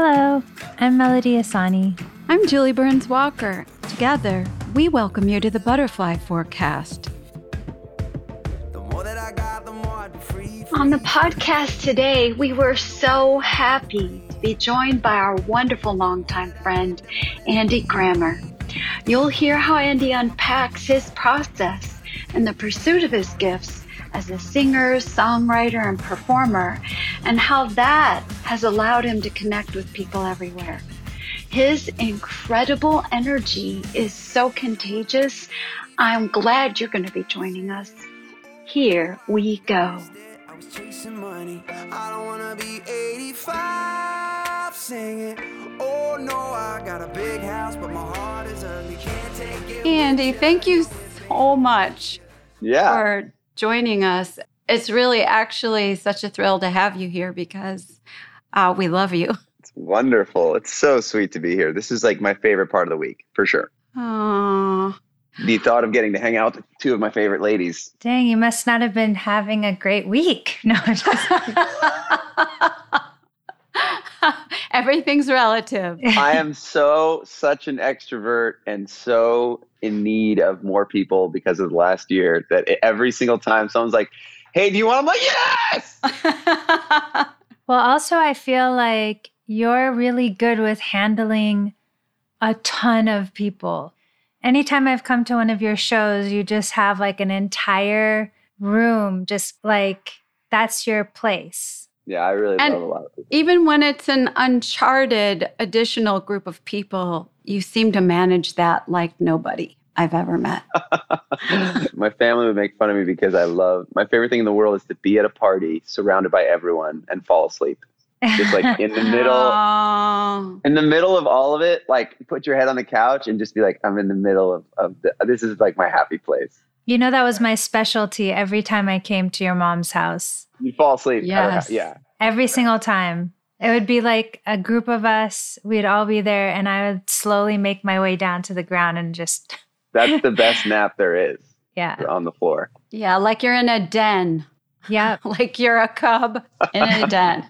Hello, I'm Melody Ehsani. I'm Julie Burns Walker. Together, we welcome you to the Butterfly Forecast. On the podcast today, we were so happy to be joined by our wonderful longtime friend, Andy Grammer. You'll hear how Andy unpacks his process in the pursuit of his gifts as a singer, songwriter, and performer, and how that has allowed him to connect with people everywhere. His incredible energy is so contagious. I'm glad you're going to be joining us. Here we go. 85 sing it oh no i got a big house Andy, thank you so much yeah. for joining us. It's really actually such a thrill to have you here because uh, we love you. It's wonderful. It's so sweet to be here. This is like my favorite part of the week, for sure. Aww. The thought of getting to hang out with two of my favorite ladies. Dang, you must not have been having a great week. No, just Everything's relative. I am so such an extrovert and so in need of more people because of the last year that every single time someone's like, "Hey, do you want?" I'm like, "Yes." well, also I feel like you're really good with handling a ton of people. Anytime I've come to one of your shows, you just have like an entire room, just like that's your place. Yeah, I really and love a lot of people. Even when it's an uncharted additional group of people, you seem to manage that like nobody I've ever met. my family would make fun of me because I love my favorite thing in the world is to be at a party surrounded by everyone and fall asleep. Just like in the middle, Aww. Oh. in the middle of all of it, like put your head on the couch and just be like, I'm in the middle of, of the, this is like my happy place. You know, that was my specialty every time I came to your mom's house. You fall asleep. Yes. Yeah. Every single time. It would be like a group of us, we'd all be there, and I would slowly make my way down to the ground and just. That's the best nap there is. Yeah. On the floor. Yeah, like you're in a den. Yeah. like you're a cub in a den.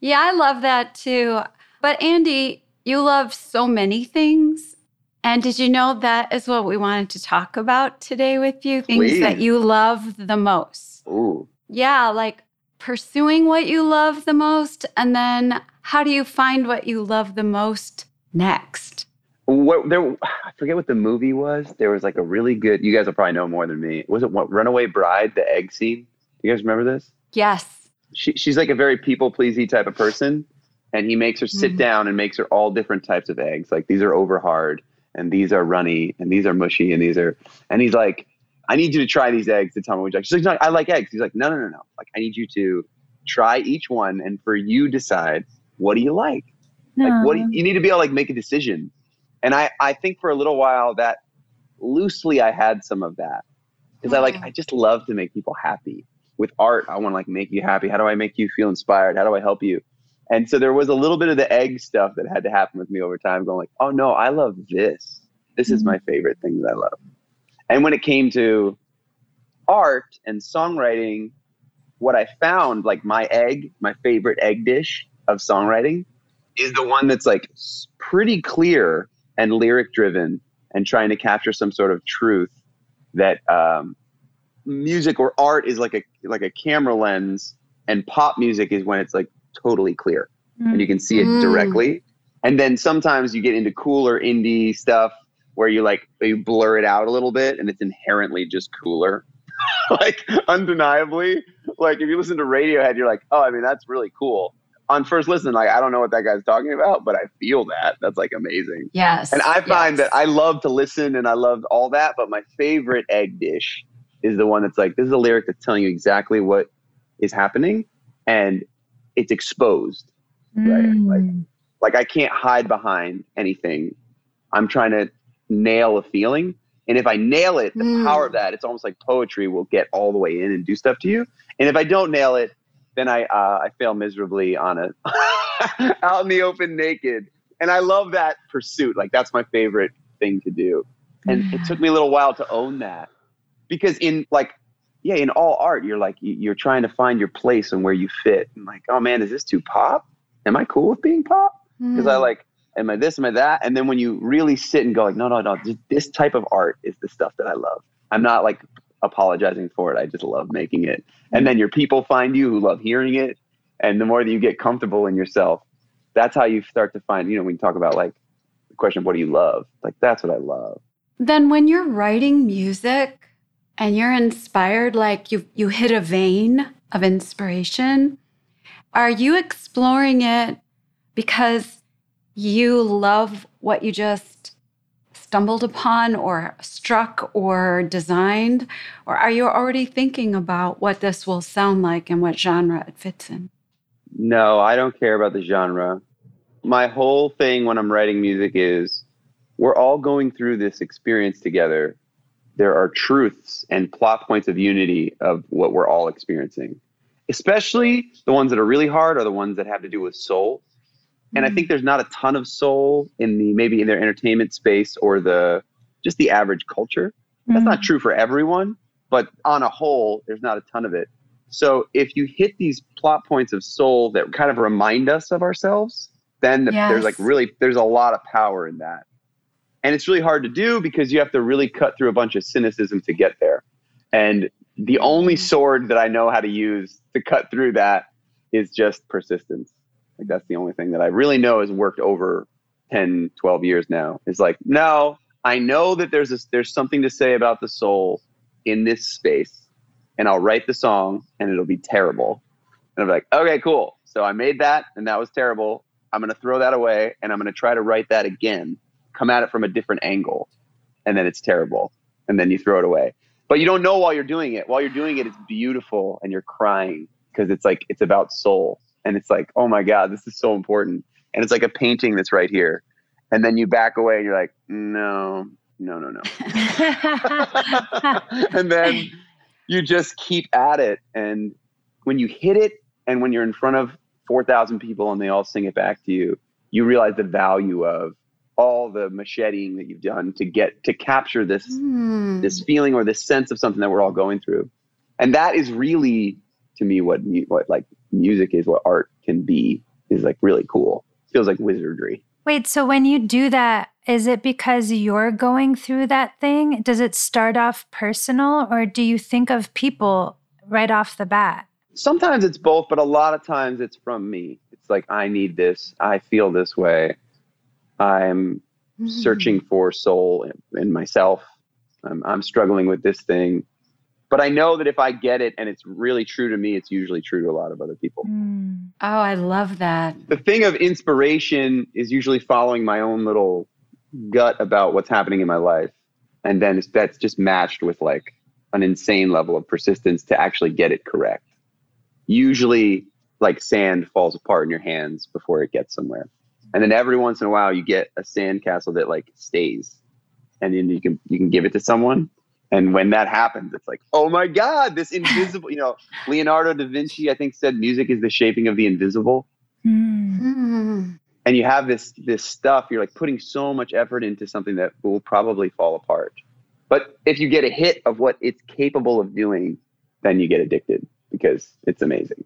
Yeah, I love that too. But Andy, you love so many things. And did you know that is what we wanted to talk about today with you? Things Please. that you love the most. Ooh. Yeah, like pursuing what you love the most. And then how do you find what you love the most next? What there? I forget what the movie was. There was like a really good. You guys will probably know more than me. Was it what Runaway Bride? The egg scene. You guys remember this? Yes. She, she's like a very people pleasy type of person, and he makes her sit Mhm. down and makes her all different types of eggs. Like these are over hard, and these are runny, and these are mushy, and these are. And he's like, I need you to try these eggs to tell me what you like. She's like, no, I like eggs. He's like, no, no, no, no. Like I need you to try each one, and for you decide what do you like. Like what do you, you need to be able to like make a decision. And I I think for a little while that loosely I had some of that. Because I like I just love to make people happy. With art, I want to like make you happy. How do I make you feel inspired? How do I help you? And so there was a little bit of the egg stuff that had to happen with me over time, going like, oh no, I love this. This is Mhm. my favorite thing that I love. And when it came to art and songwriting, what I found, like my egg, my favorite egg dish of songwriting, is the one that's like pretty clear and lyric driven and trying to capture some sort of truth that um, music or art is like a like a camera lens and pop music is when it's like totally clear and you can see it Mm. directly. And then sometimes you get into cooler indie stuff where you like you blur it out a little bit and it's inherently just cooler. Like undeniably. Like if you listen to radiohead you're like oh i mean that's really cool on first listen like i don't know what that guy's talking about but i feel that that's like amazing Yes. and I find yes. that I love to listen and I love all that, but my favorite egg dish is the one that's like, this is a lyric that's telling you exactly what is happening and it's exposed. right, like- Mm. Like I can't hide behind anything. I'm trying to nail a feeling. And if I nail it, the Mm. power of that, it's almost like poetry will get all the way in and do stuff to you. And if I don't nail it, then I uh, I fail miserably on it out in the open naked. And I love that pursuit. Like that's my favorite thing to do. And it took me a little while to own that because in like yeah, in all art, you're like you- you're trying to find your place and where you fit. And like, oh man, is this too pop? am I cool with being pop? Because I Mm. like, am I this, am I that? And then when you really sit and go like, no, no, no, this type of art is the stuff that I love. I'm not like apologizing for it. I just love making it. And then your people find you who love hearing it. And the more that you get comfortable in yourself, that's how you start to find, you know, when you talk about like the question of what do you love? Like that's what I love. Then when you're writing music and you're inspired, like you you hit a vein of inspiration, are you exploring it because you love what you just stumbled upon or struck or designed? Or are you already thinking about what this will sound like and what genre it fits in? No, I don't care about the genre. My whole thing when I'm writing music is we're all going through this experience together. There are truths and plot points of unity of what we're all experiencing. Especially the ones that are really hard are the ones that have to do with soul. And I hmm. think there's not a ton of soul in the maybe in their entertainment space or the just the average culture. That's not hmm. true for everyone, but on a whole, there's not a ton of it. So if you hit these plot points of soul that kind of remind us of ourselves, then the, there's like really there's a lot of power in that. And it's really hard to do because you have to really cut through a bunch of cynicism to get there. And the only hmm. sword that I know how to use to cut through that is just persistence. Like that's the only thing that I really know has worked over 10, 12 years now. Is like, no, I know that there's this, there's something to say about the soul in this space, and I'll write the song and it'll be terrible. And I'm like, okay, cool. So I made that and that was terrible. I'm gonna throw that away and I'm gonna try to write that again, come at it from a different angle, and then it's terrible. And then you throw it away. But you don't know while you're doing it. While you're doing it, it's beautiful and you're crying because it's like it's about soul. And it's like, oh my God, this is so important. And it's like a painting that's right here. And then you back away and you're like, no, no, no, no. and then you just keep at it. And when you hit it, and when you're in front of 4,000 people and they all sing it back to you, you realize the value of all the macheting that you've done to get to capture this Hmm. this feeling or this sense of something that we're all going through. And that is really, to me, what what like music is, what art can be, is like really cool. feels like wizardry. Wait, so when you do that, is it because you're going through that thing? Does it start off personal or do you think of people right off the bat? sometimes it's both, but a lot of times it's from me. It's like I need this. I feel this way. I'm Hmm. searching for soul in, in myself. I'm, I'm struggling with this thing, but I know that if I get it and it's really true to me, it's usually true to a lot of other people. Mm. Oh, I love that. The thing of inspiration is usually following my own little gut about what's happening in my life, and then it's, that's just matched with like an insane level of persistence to actually get it correct. Usually, like sand falls apart in your hands before it gets somewhere. And then every once in a while you get a sand castle that like stays. And then you can you can give it to someone. And when that happens, it's like, oh my God, this invisible, you know, Leonardo da Vinci, I think, said music is the shaping of the invisible. Mm. Hmm. And you have this this stuff, you're like putting so much effort into something that will probably fall apart. But if you get a hit of what it's capable of doing, then you get addicted because it's amazing.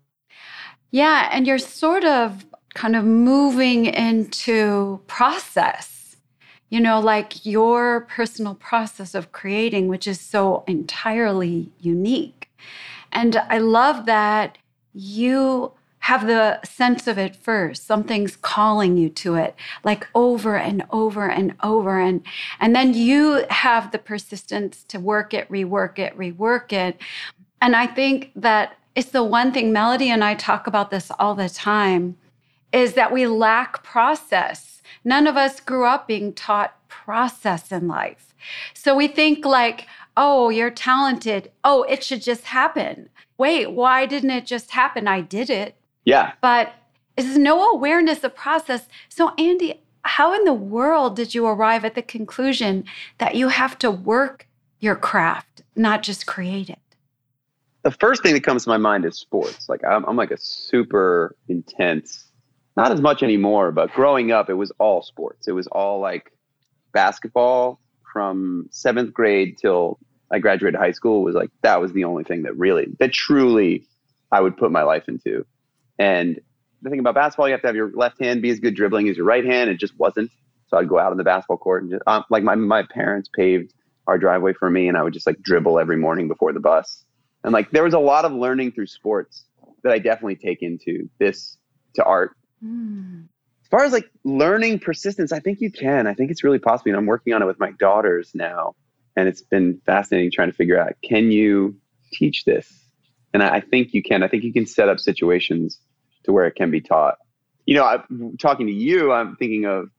Yeah, and you're sort of kind of moving into process, you know, like your personal process of creating, which is so entirely unique. And I love that you have the sense of it first. Something's calling you to it, like over and over and over. And, and then you have the persistence to work it, rework it, rework it. And I think that it's the one thing Melody and I talk about this all the time is that we lack process. None of us grew up being taught process in life. So we think like, oh, you're talented. Oh, it should just happen. Wait, why didn't it just happen? I did it. Yeah. But there's no awareness of process. So, Andy, how in the world did you arrive at the conclusion that you have to work your craft, not just create it? The first thing that comes to my mind is sports. Like I'm, I'm like a super intense, not as much anymore, but growing up, it was all sports. It was all like basketball from seventh grade till I graduated high school was like, that was the only thing that really, that truly I would put my life into. And the thing about basketball, you have to have your left hand be as good dribbling as your right hand. It just wasn't. So I'd go out on the basketball court and just, um, like my, my parents paved our driveway for me and I would just like dribble every morning before the bus. And like there was a lot of learning through sports that I definitely take into this to art. Mm. As far as like learning persistence, I think you can. I think it's really possible. And I'm working on it with my daughters now. And it's been fascinating trying to figure out can you teach this? And I, I think you can. I think you can set up situations to where it can be taught. You know, I, talking to you, I'm thinking of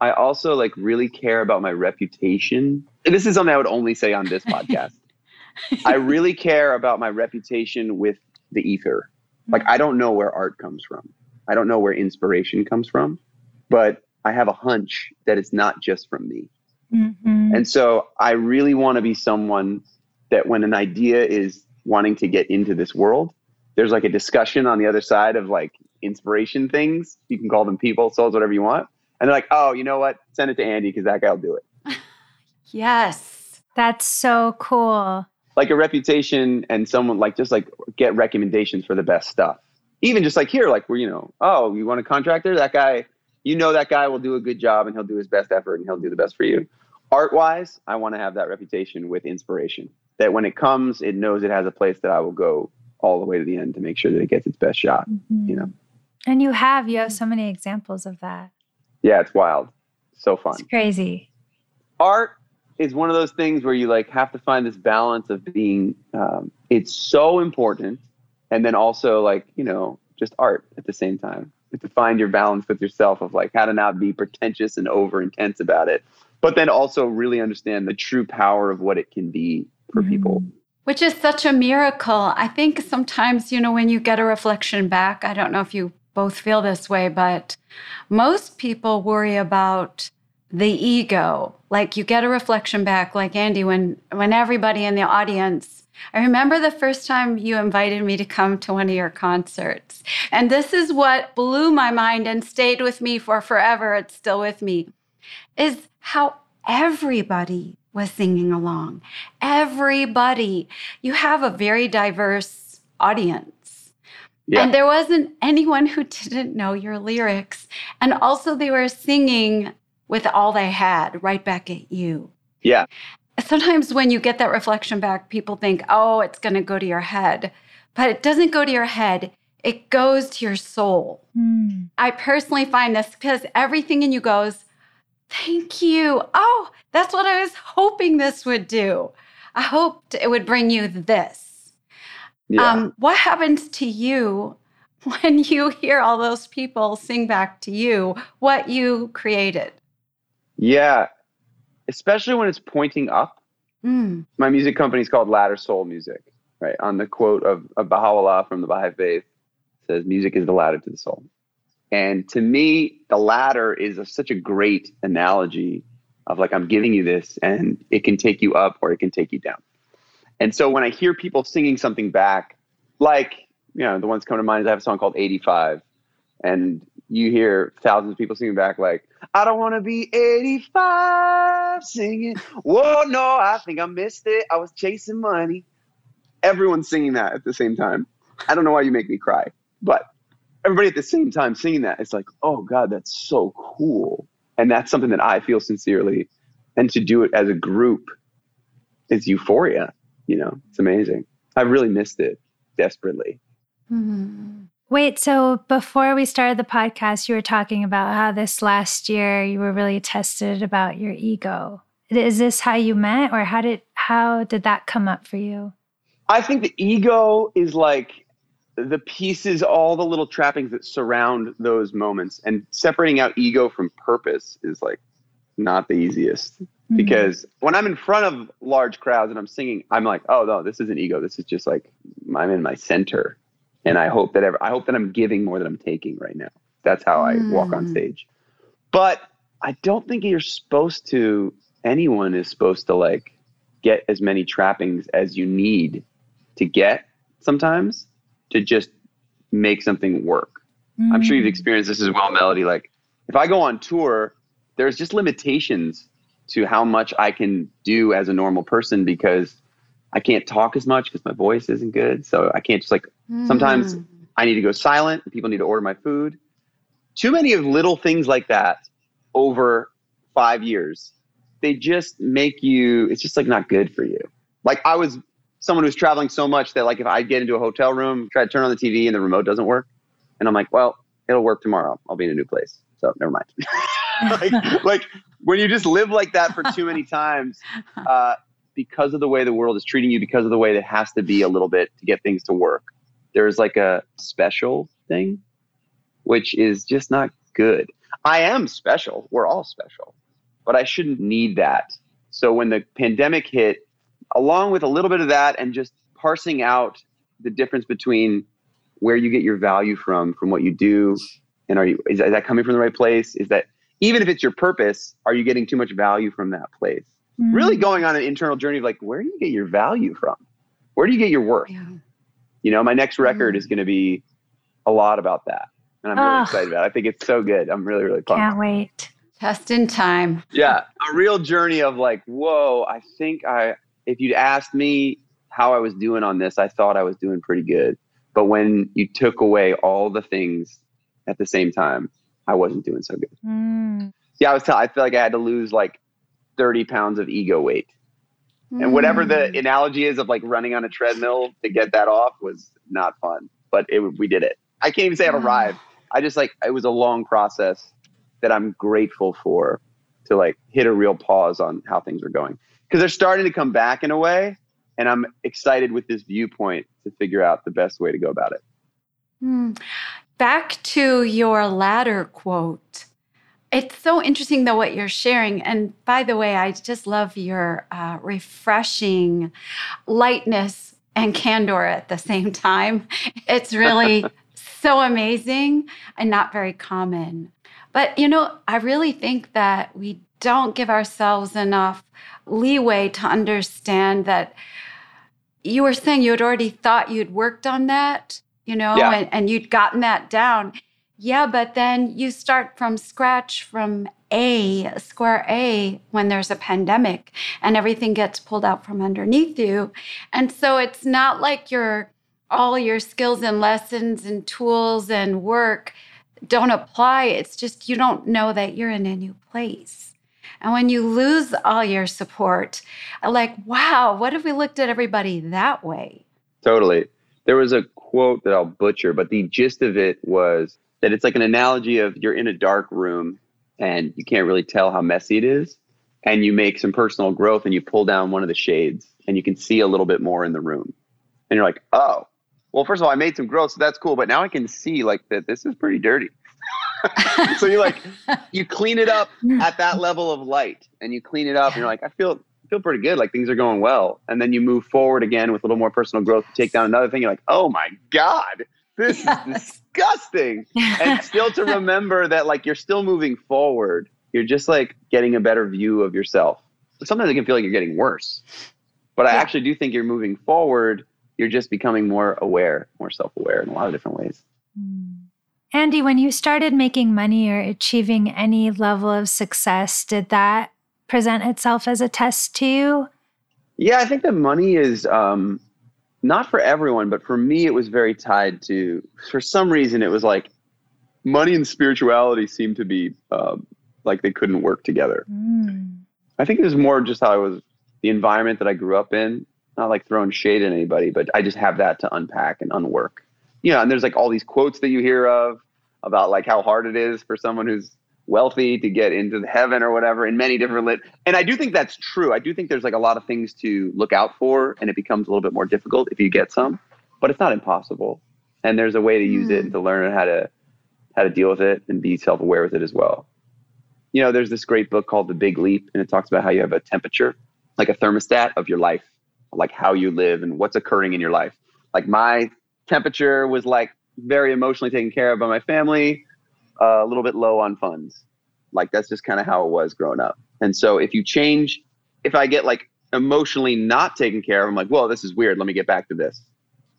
I also like really care about my reputation. And this is something I would only say on this podcast. I really care about my reputation with the ether. Like I don't know where art comes from. I don't know where inspiration comes from, but I have a hunch that it's not just from me. Mm-hmm. And so I really want to be someone that when an idea is wanting to get into this world, there's like a discussion on the other side of like inspiration things. You can call them people, souls, whatever you want. And they're like, oh, you know what? Send it to Andy because that guy will do it. yes. That's so cool. Like a reputation and someone like just like get recommendations for the best stuff. Even just like here, like we're, you know, oh, you want a contractor? That guy, you know, that guy will do a good job and he'll do his best effort and he'll do the best for you. Art wise, I want to have that reputation with inspiration that when it comes, it knows it has a place that I will go all the way to the end to make sure that it gets its best shot, mm-hmm. you know? And you have, you have so many examples of that. Yeah, it's wild. So fun. It's crazy. Art is one of those things where you like have to find this balance of being um, it's so important and then also like you know just art at the same time to find your balance with yourself of like how to not be pretentious and over intense about it but then also really understand the true power of what it can be for mm-hmm. people which is such a miracle i think sometimes you know when you get a reflection back i don't know if you both feel this way, but most people worry about the ego. Like you get a reflection back, like Andy, when when everybody in the audience. I remember the first time you invited me to come to one of your concerts. And this is what blew my mind and stayed with me for forever. It's still with me. Is how everybody was singing along. Everybody. You have a very diverse audience. Yeah. And there wasn't anyone who didn't know your lyrics. And also, they were singing with all they had right back at you. Yeah. Sometimes when you get that reflection back, people think, oh, it's going to go to your head. But it doesn't go to your head, it goes to your soul. Mm. I personally find this because everything in you goes, thank you. Oh, that's what I was hoping this would do. I hoped it would bring you this. Yeah. Um, what happens to you when you hear all those people sing back to you what you created? Yeah, especially when it's pointing up. Mm. My music company is called Ladder Soul Music, right? On the quote of, of Baha'u'llah from the Baha'i Faith says, "Music is the ladder to the soul." And to me, the ladder is a, such a great analogy of like I'm giving you this, and it can take you up or it can take you down. And so when I hear people singing something back, like, you know, the ones come to mind is I have a song called 85. And you hear thousands of people singing back like, I don't want to be 85 singing. Whoa, no, I think I missed it. I was chasing money. Everyone's singing that at the same time. I don't know why you make me cry, but everybody at the same time singing that, it's like, oh God, that's so cool. And that's something that I feel sincerely. And to do it as a group is euphoria. You know, it's amazing. I really missed it desperately. Mm-hmm. Wait, so before we started the podcast, you were talking about how this last year you were really tested about your ego. Is this how you met, or how did how did that come up for you? I think the ego is like the pieces, all the little trappings that surround those moments, and separating out ego from purpose is like not the easiest. Mm-hmm. Because when I'm in front of large crowds and I'm singing, I'm like, oh no, this isn't ego. This is just like I'm in my center, and I hope that ever, I hope that I'm giving more than I'm taking right now. That's how I mm. walk on mm. stage. But I don't think you're supposed to. Anyone is supposed to like get as many trappings as you need to get sometimes to just make something work. Mm. I'm sure you've mm. experienced this as well, Melody. Like if I go on tour, there's just limitations to how much I can do as a normal person because I can't talk as much because my voice isn't good. So I can't just like mm. sometimes I need to go silent. People need to order my food. Too many of little things like that over five years, they just make you, it's just like not good for you. Like I was someone who's traveling so much that like if I get into a hotel room, try to turn on the TV and the remote doesn't work, and I'm like, well, it'll work tomorrow. I'll be in a new place. So never mind. like, like when you just live like that for too many times, uh, because of the way the world is treating you, because of the way that has to be a little bit to get things to work, there's like a special thing, which is just not good. I am special. We're all special, but I shouldn't need that. So when the pandemic hit, along with a little bit of that and just parsing out the difference between where you get your value from from what you do and are you is that coming from the right place is that even if it's your purpose are you getting too much value from that place mm-hmm. really going on an internal journey of like where do you get your value from where do you get your worth yeah. you know my next record mm-hmm. is going to be a lot about that and i'm really excited about it i think it's so good i'm really really pumped can't wait just in time yeah a real journey of like whoa i think i if you'd asked me how I was doing on this, I thought I was doing pretty good. But when you took away all the things at the same time, I wasn't doing so good. Mm. Yeah, I was. T- I feel like I had to lose like thirty pounds of ego weight, mm. and whatever the mm. analogy is of like running on a treadmill to get that off was not fun. But it, we did it. I can't even say I've arrived. I just like it was a long process that I'm grateful for to like hit a real pause on how things are going because they're starting to come back in a way and i'm excited with this viewpoint to figure out the best way to go about it hmm. back to your ladder quote it's so interesting though what you're sharing and by the way i just love your uh, refreshing lightness and candor at the same time it's really so amazing and not very common but you know i really think that we don't give ourselves enough leeway to understand that you were saying you had already thought you'd worked on that, you know, yeah. and, and you'd gotten that down. Yeah, but then you start from scratch from A, square A, when there's a pandemic and everything gets pulled out from underneath you. And so it's not like your all your skills and lessons and tools and work don't apply. It's just you don't know that you're in a new place. And when you lose all your support, like, wow, what if we looked at everybody that way? Totally. There was a quote that I'll butcher, but the gist of it was that it's like an analogy of you're in a dark room and you can't really tell how messy it is. And you make some personal growth and you pull down one of the shades and you can see a little bit more in the room. And you're like, oh, well, first of all, I made some growth, so that's cool. But now I can see like that this is pretty dirty. so you like you clean it up at that level of light and you clean it up and you're like i feel feel pretty good like things are going well and then you move forward again with a little more personal growth to take down another thing you're like oh my god this yes. is disgusting. And still to remember that like you're still moving forward. You're just like getting a better view of yourself. Sometimes it can feel like you're getting worse. But i actually do think you're moving forward. You're just becoming more aware more self-aware in a lot of different ways. Mm. Andy, when you started making money or achieving any level of success, did that present itself as a test to you? Yeah, I think that money is um, not for everyone, but for me, it was very tied to, for some reason, it was like money and spirituality seemed to be um, like they couldn't work together. Mm. I think it was more just how I was, the environment that I grew up in, not like throwing shade at anybody, but I just have that to unpack and unwork you know, and there's like all these quotes that you hear of about like how hard it is for someone who's wealthy to get into the heaven or whatever in many different lit. And I do think that's true. I do think there's like a lot of things to look out for and it becomes a little bit more difficult if you get some, but it's not impossible. And there's a way to use mm. it and to learn how to how to deal with it and be self-aware with it as well. You know, there's this great book called The Big Leap and it talks about how you have a temperature, like a thermostat of your life, like how you live and what's occurring in your life. Like my temperature was like very emotionally taken care of by my family, uh, a little bit low on funds. Like that's just kind of how it was growing up. And so if you change, if I get like emotionally not taken care of, I'm like, well, this is weird. Let me get back to this.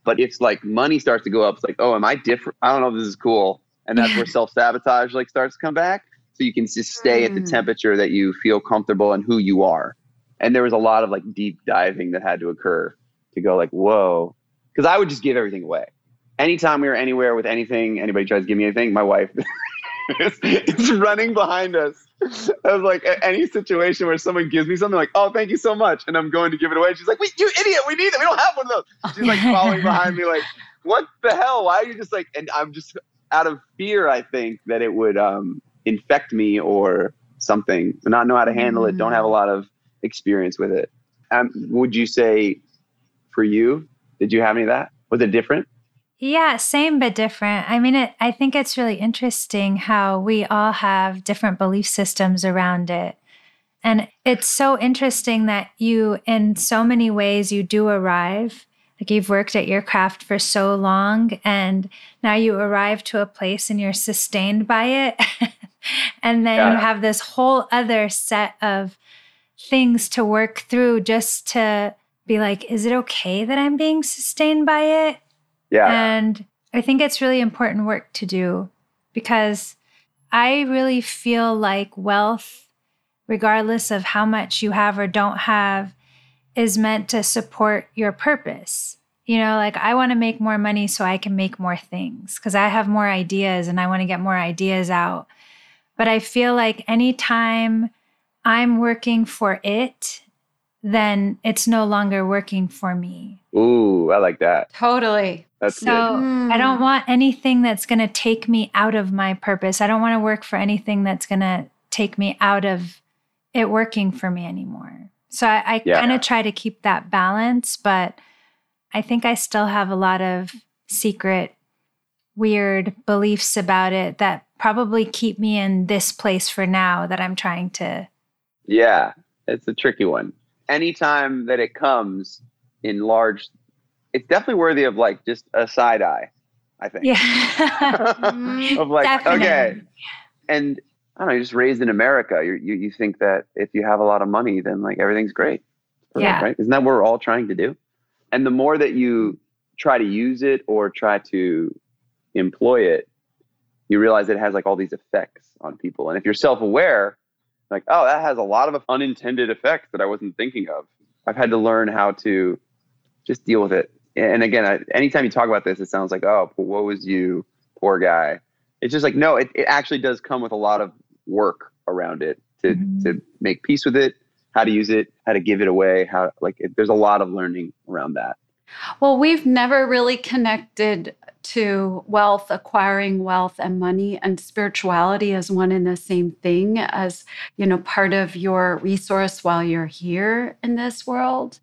But if like money starts to go up, it's like, oh, am I different? I don't know if this is cool. And that's where self sabotage like starts to come back. So you can just stay at the mm. temperature that you feel comfortable and who you are. And there was a lot of like deep diving that had to occur to go like, whoa, because I would just give everything away. Anytime we were anywhere with anything, anybody tries to give me anything, my wife is, is running behind us. I was like, any situation where someone gives me something, like, oh, thank you so much, and I'm going to give it away. She's like, wait, you idiot, we need it. We don't have one of those. She's like following behind me, like, what the hell? Why are you just like? And I'm just out of fear, I think that it would um, infect me or something. So not know how to handle it. Don't have a lot of experience with it. Um, would you say for you, did you have any of that? Was it different? Yeah, same but different. I mean, it, I think it's really interesting how we all have different belief systems around it. And it's so interesting that you, in so many ways, you do arrive. Like you've worked at your craft for so long, and now you arrive to a place and you're sustained by it. and then yeah. you have this whole other set of things to work through just to be like, is it okay that I'm being sustained by it? Yeah. And I think it's really important work to do because I really feel like wealth, regardless of how much you have or don't have, is meant to support your purpose. You know, like I want to make more money so I can make more things because I have more ideas and I want to get more ideas out. But I feel like anytime I'm working for it then it's no longer working for me. Ooh, I like that. Totally. That's so good. I don't hmm. want anything that's going to take me out of my purpose. I don't want to work for anything that's going to take me out of it working for me anymore. So I, I yeah. kind of try to keep that balance, but I think I still have a lot of secret, weird beliefs about it that probably keep me in this place for now that I'm trying to. Yeah, it's a tricky one anytime that it comes in large, it's definitely worthy of like just a side eye. I think. Yeah. of like, Definitely. okay. And I don't know, you're just raised in America. you you, you think that if you have a lot of money, then like everything's great. yeah. Right? Isn't that what we're all trying to do? And the more that you try to use it or try to employ it, you realize it has like all these effects on people. And if you're self aware, like, oh, that has a lot of unintended effects that I wasn't thinking of. I've had to learn how to just deal with it. And again, I, anytime you talk about this, it sounds like, oh, what was you, poor guy. It's just like, no, it, it actually does come with a lot of work around it to, mm-hmm. to make peace with it, how to use it, how to give it away, how, like, it, there's a lot of learning around that. Well, we've never really connected to wealth, acquiring wealth and money and spirituality as one and the same thing as, you know, part of your resource while you're here in this world.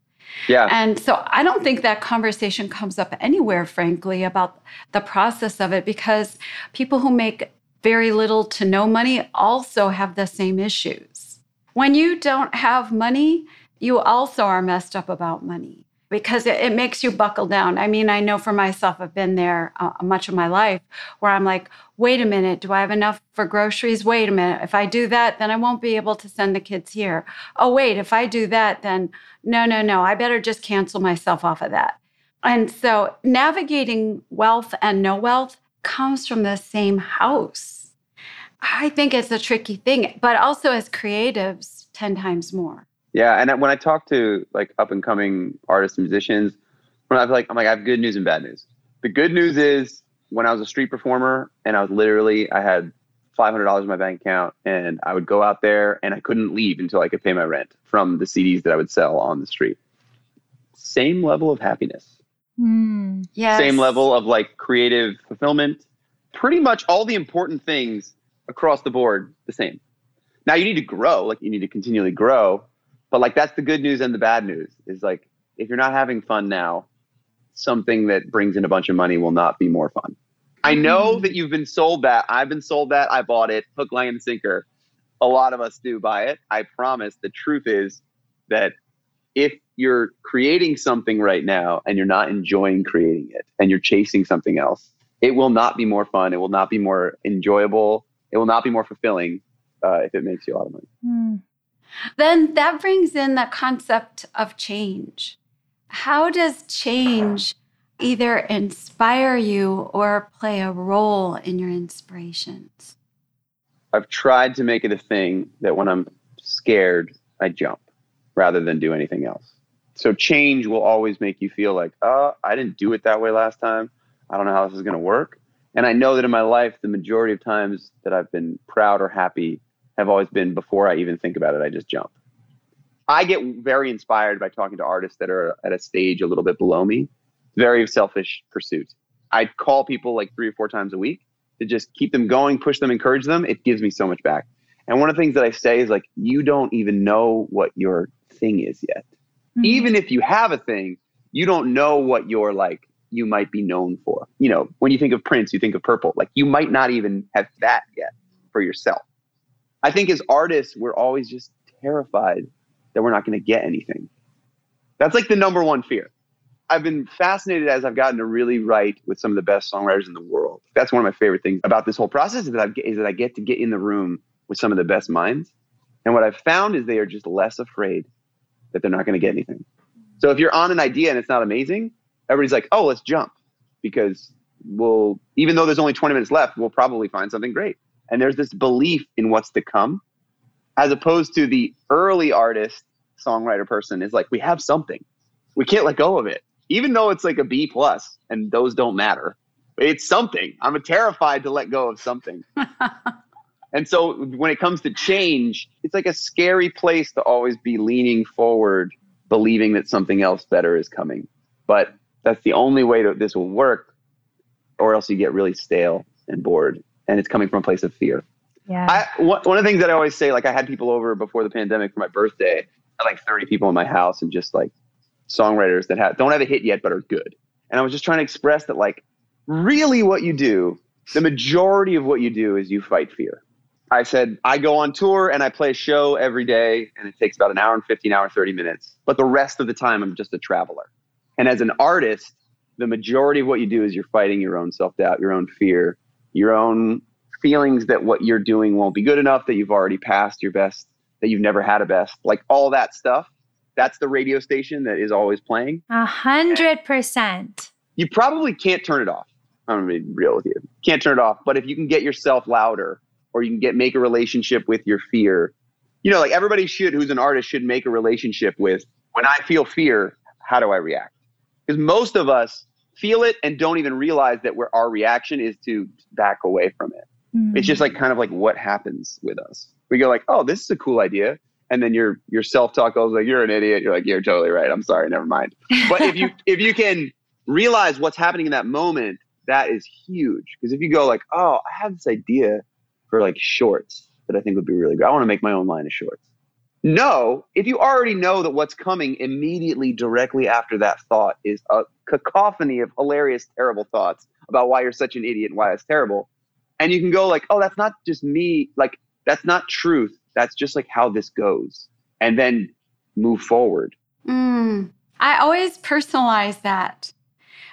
Yeah. And so I don't think that conversation comes up anywhere, frankly, about the process of it because people who make very little to no money also have the same issues. When you don't have money, you also are messed up about money because it, it, makes you buckle down. I mean, I know for myself, I've been there uh, much of my life where I'm like, wait a minute, do I have enough for groceries? Wait a minute. If I do that, then I won't be able to send the kids here. Oh, wait, if I do that, then no, no, no, I better just cancel myself off of that. And so navigating wealth and no wealth comes from the same house. I think it's a tricky thing, but also as creatives, 10 times more. Yeah, and when I talk to like up and coming artists and musicians, when I'm like, I'm like, I have good news and bad news. The good news is when I was a street performer and I was literally, I had five hundred dollars in my bank account, and I would go out there and I couldn't leave until I could pay my rent from the CDs that I would sell on the street. Same level of happiness. Mm, yes. Same level of like creative fulfillment. Pretty much all the important things across the board the same. Now you need to grow, like you need to continually grow, but like that's the good news and the bad news is like if you're not having fun now, something that brings in a bunch of money will not be more fun. I know mm-hmm. that you've been sold that. I've been sold that. I bought it. Hook, line, and sinker. A lot of us do buy it. I promise. The truth is that if you're creating something right now and you're not enjoying creating it and you're chasing something else, it will not be more fun. It will not be more enjoyable. It will not be more fulfilling uh, if it makes you a lot of money. Mm. Then that brings in the concept of change. How does change either inspire you or play a role in your inspirations? I've tried to make it a thing that when I'm scared, I jump rather than do anything else. So change will always make you feel like, oh, I didn't do it that way last time. I don't know how this is going to work. And I know that in my life, the majority of times that I've been proud or happy have always been before I even think about it. I just jump. I get very inspired by talking to artists that are at a stage a little bit below me. Very selfish pursuit. I call people like three or four times a week to just keep them going, push them, encourage them. It gives me so much back. And one of the things that I say is like, you don't even know what your thing is yet. Mm-hmm. Even if you have a thing, you don't know what your like you might be known for. You know, when you think of Prince, you think of purple. Like you might not even have that yet for yourself. I think as artists, we're always just terrified that we're not going to get anything. That's like the number one fear. I've been fascinated as I've gotten to really write with some of the best songwriters in the world. That's one of my favorite things about this whole process is that, is that I get to get in the room with some of the best minds. And what I've found is they are just less afraid that they're not going to get anything. So if you're on an idea and it's not amazing, everybody's like, oh, let's jump because we'll, even though there's only 20 minutes left, we'll probably find something great. And there's this belief in what's to come as opposed to the early artist songwriter person is like we have something. We can't let go of it. Even though it's like a b plus and those don't matter it's something. I'm terrified to let go of something. And so when it comes to change it's like a scary place to always be leaning forward believing that something else better is coming. But that's the only way that this will work or else you get really stale and bored and it's coming from a place of fear yeah. I, one of the things that I always say, like I had people over before the pandemic for my birthday, I had like 30 people in my house and just like songwriters that have, don't have a hit yet, but are good. And I was just trying to express that like really what you do, the majority of what you do is you fight fear. I said, I go on tour and I play a show every day and it takes about an hour and 15 hour, 30 minutes. But the rest of the time, I'm just a traveler. And as an artist, the majority of what you do is you're fighting your own self doubt, your own fear, your own feelings that what you're doing won't be good enough, that you've already passed your best, that you've never had a best, like all that stuff. That's the radio station that is always playing. A hundred percent. You probably can't turn it off. I'm gonna be real with you. Can't turn it off. But if you can get yourself louder, or you can get make a relationship with your fear, you know, like everybody should who's an artist should make a relationship with when I feel fear, how do I react? Because most of us feel it and don't even realize that where our reaction is to back away from it. Mm-hmm. It's just like kind of like what happens with us. We go like, oh, this is a cool idea. And then your your self talk goes like, you're an idiot. You're like, you're totally right. I'm sorry. Never mind. But if you if you can realize what's happening in that moment, that is huge. Because if you go like, oh, I have this idea for like shorts that I think would be really good. I want to make my own line of shorts. No, if you already know that what's coming immediately directly after that thought is a cacophony of hilarious, terrible thoughts about why you're such an idiot and why it's terrible, and you can go like oh that's not just me like that's not truth. That's just like how this goes. And then move forward. Mm, i always personalize that.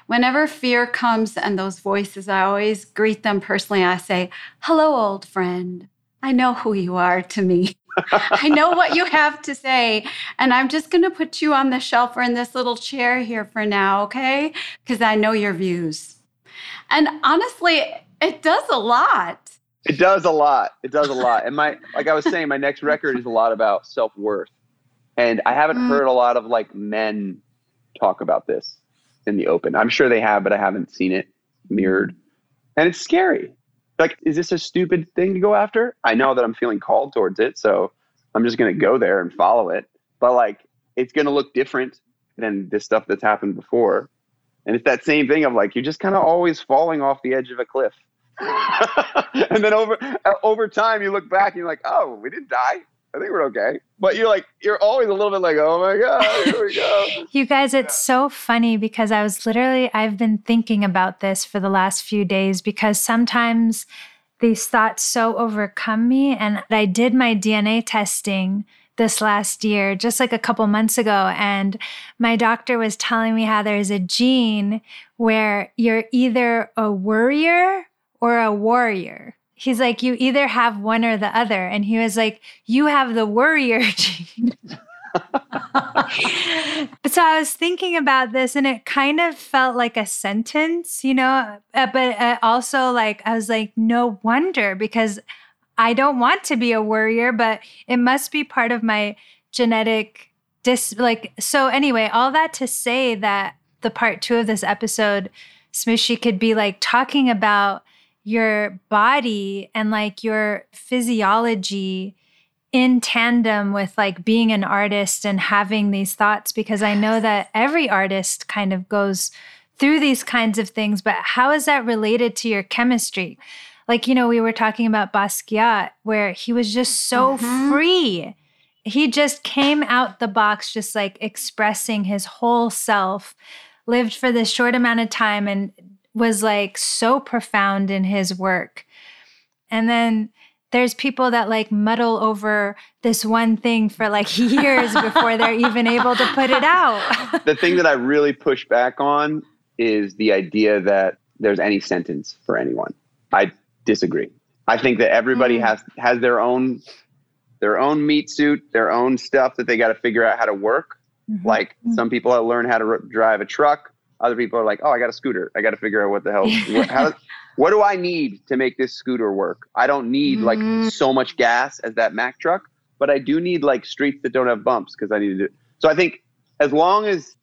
Whenever fear comes and those voices i always greet them personally. I say hello old friend. I know who you are to me I know what you have to say. And I'm just going to put you on the shelf or in this little chair here for now, okay? Because I know your views. And honestly, it does a lot. It does a lot. It does a lot. And my like I was saying, my next record is a lot about self worth. And I haven't mm. heard a lot of like men talk about this in the open. I'm sure they have, but I haven't seen it mirrored. And it's scary. Like, is this a stupid thing to go after? I know that I'm feeling called towards it, so I'm just gonna go there and follow it. But like it's gonna look different than this stuff that's happened before. And it's that same thing of like you're just kind of always falling off the edge of a cliff. and then over uh, over time, you look back and you're like, oh, we didn't die. I think we're okay. But you're like, you're always a little bit like, oh my God, here we go. you guys, it's so funny because I was literally, I've been thinking about this for the last few days because sometimes these thoughts so overcome me. And I did my DNA testing this last year, just like a couple months ago. And my doctor was telling me how there's a gene where you're either a worrier or a warrior. He's like, you either have one or the other. And he was like, you have the warrior gene. so I was thinking about this and it kind of felt like a sentence, you know, uh, but uh, also like, I was like, no wonder because I don't want to be a warrior, but it must be part of my genetic dis like so anyway, all that to say that the part 2 of this episode Smooshy could be like talking about your body and like your physiology in tandem with like being an artist and having these thoughts because I know that every artist kind of goes through these kinds of things, but how is that related to your chemistry? Like, you know, we were talking about Basquiat, where he was just so mm-hmm. free. He just came out the box, just like expressing his whole self, lived for this short amount of time, and was like so profound in his work. And then there's people that like muddle over this one thing for like years before they're even able to put it out. the thing that I really push back on is the idea that there's any sentence for anyone. I disagree. I think that everybody mm. has has their own their own meat suit, their own stuff that they got to figure out how to work. Mm-hmm. Like mm-hmm. some people learn how to r- drive a truck. Other people are like, oh, I got a scooter. I got to figure out what the hell. what, how, what do I need to make this scooter work? I don't need mm-hmm. like so much gas as that Mack truck, but I do need like streets that don't have bumps because I need to do. It. So I think as long as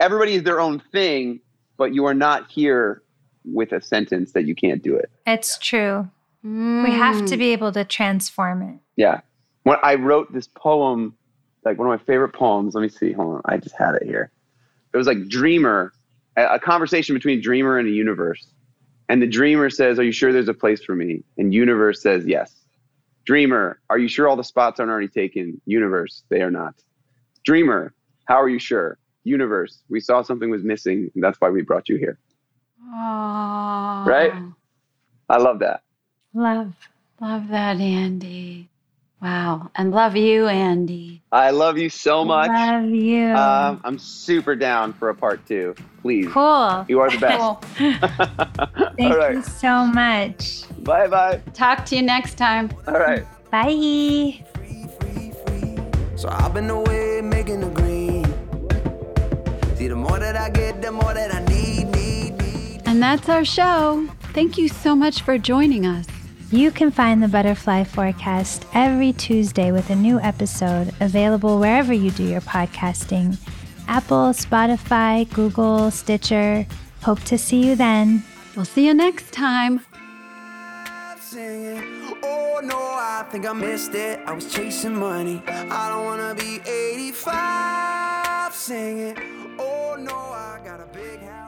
everybody is their own thing, but you are not here with a sentence that you can't do it. It's true. Mm. We have to be able to transform it. Yeah. When I wrote this poem, like one of my favorite poems, let me see, hold on, I just had it here. It was like Dreamer, a conversation between Dreamer and a universe and the dreamer says, Are you sure there's a place for me? And universe says, Yes. Dreamer, are you sure all the spots aren't already taken? Universe, they are not. Dreamer, how are you sure? Universe, we saw something was missing, and that's why we brought you here. Aww. Right? I love that. Love. Love that, Andy. Wow. And love you, Andy. I love you so much. Love you. Um, I'm super down for a part two. Please. Cool. You are the best. Cool. Thank right. you so much. Bye bye. Talk to you next time. All right. Bye. So I've been away making the green. See, the more that I get, the more that I need, need, need. And that's our show. Thank you so much for joining us. You can find the Butterfly Forecast every Tuesday with a new episode available wherever you do your podcasting Apple, Spotify, Google, Stitcher. Hope to see you then. We'll see you next time. Oh no, I think I missed it. I was chasing money. I don't wanna be 85 singing. Oh no, I got a big house.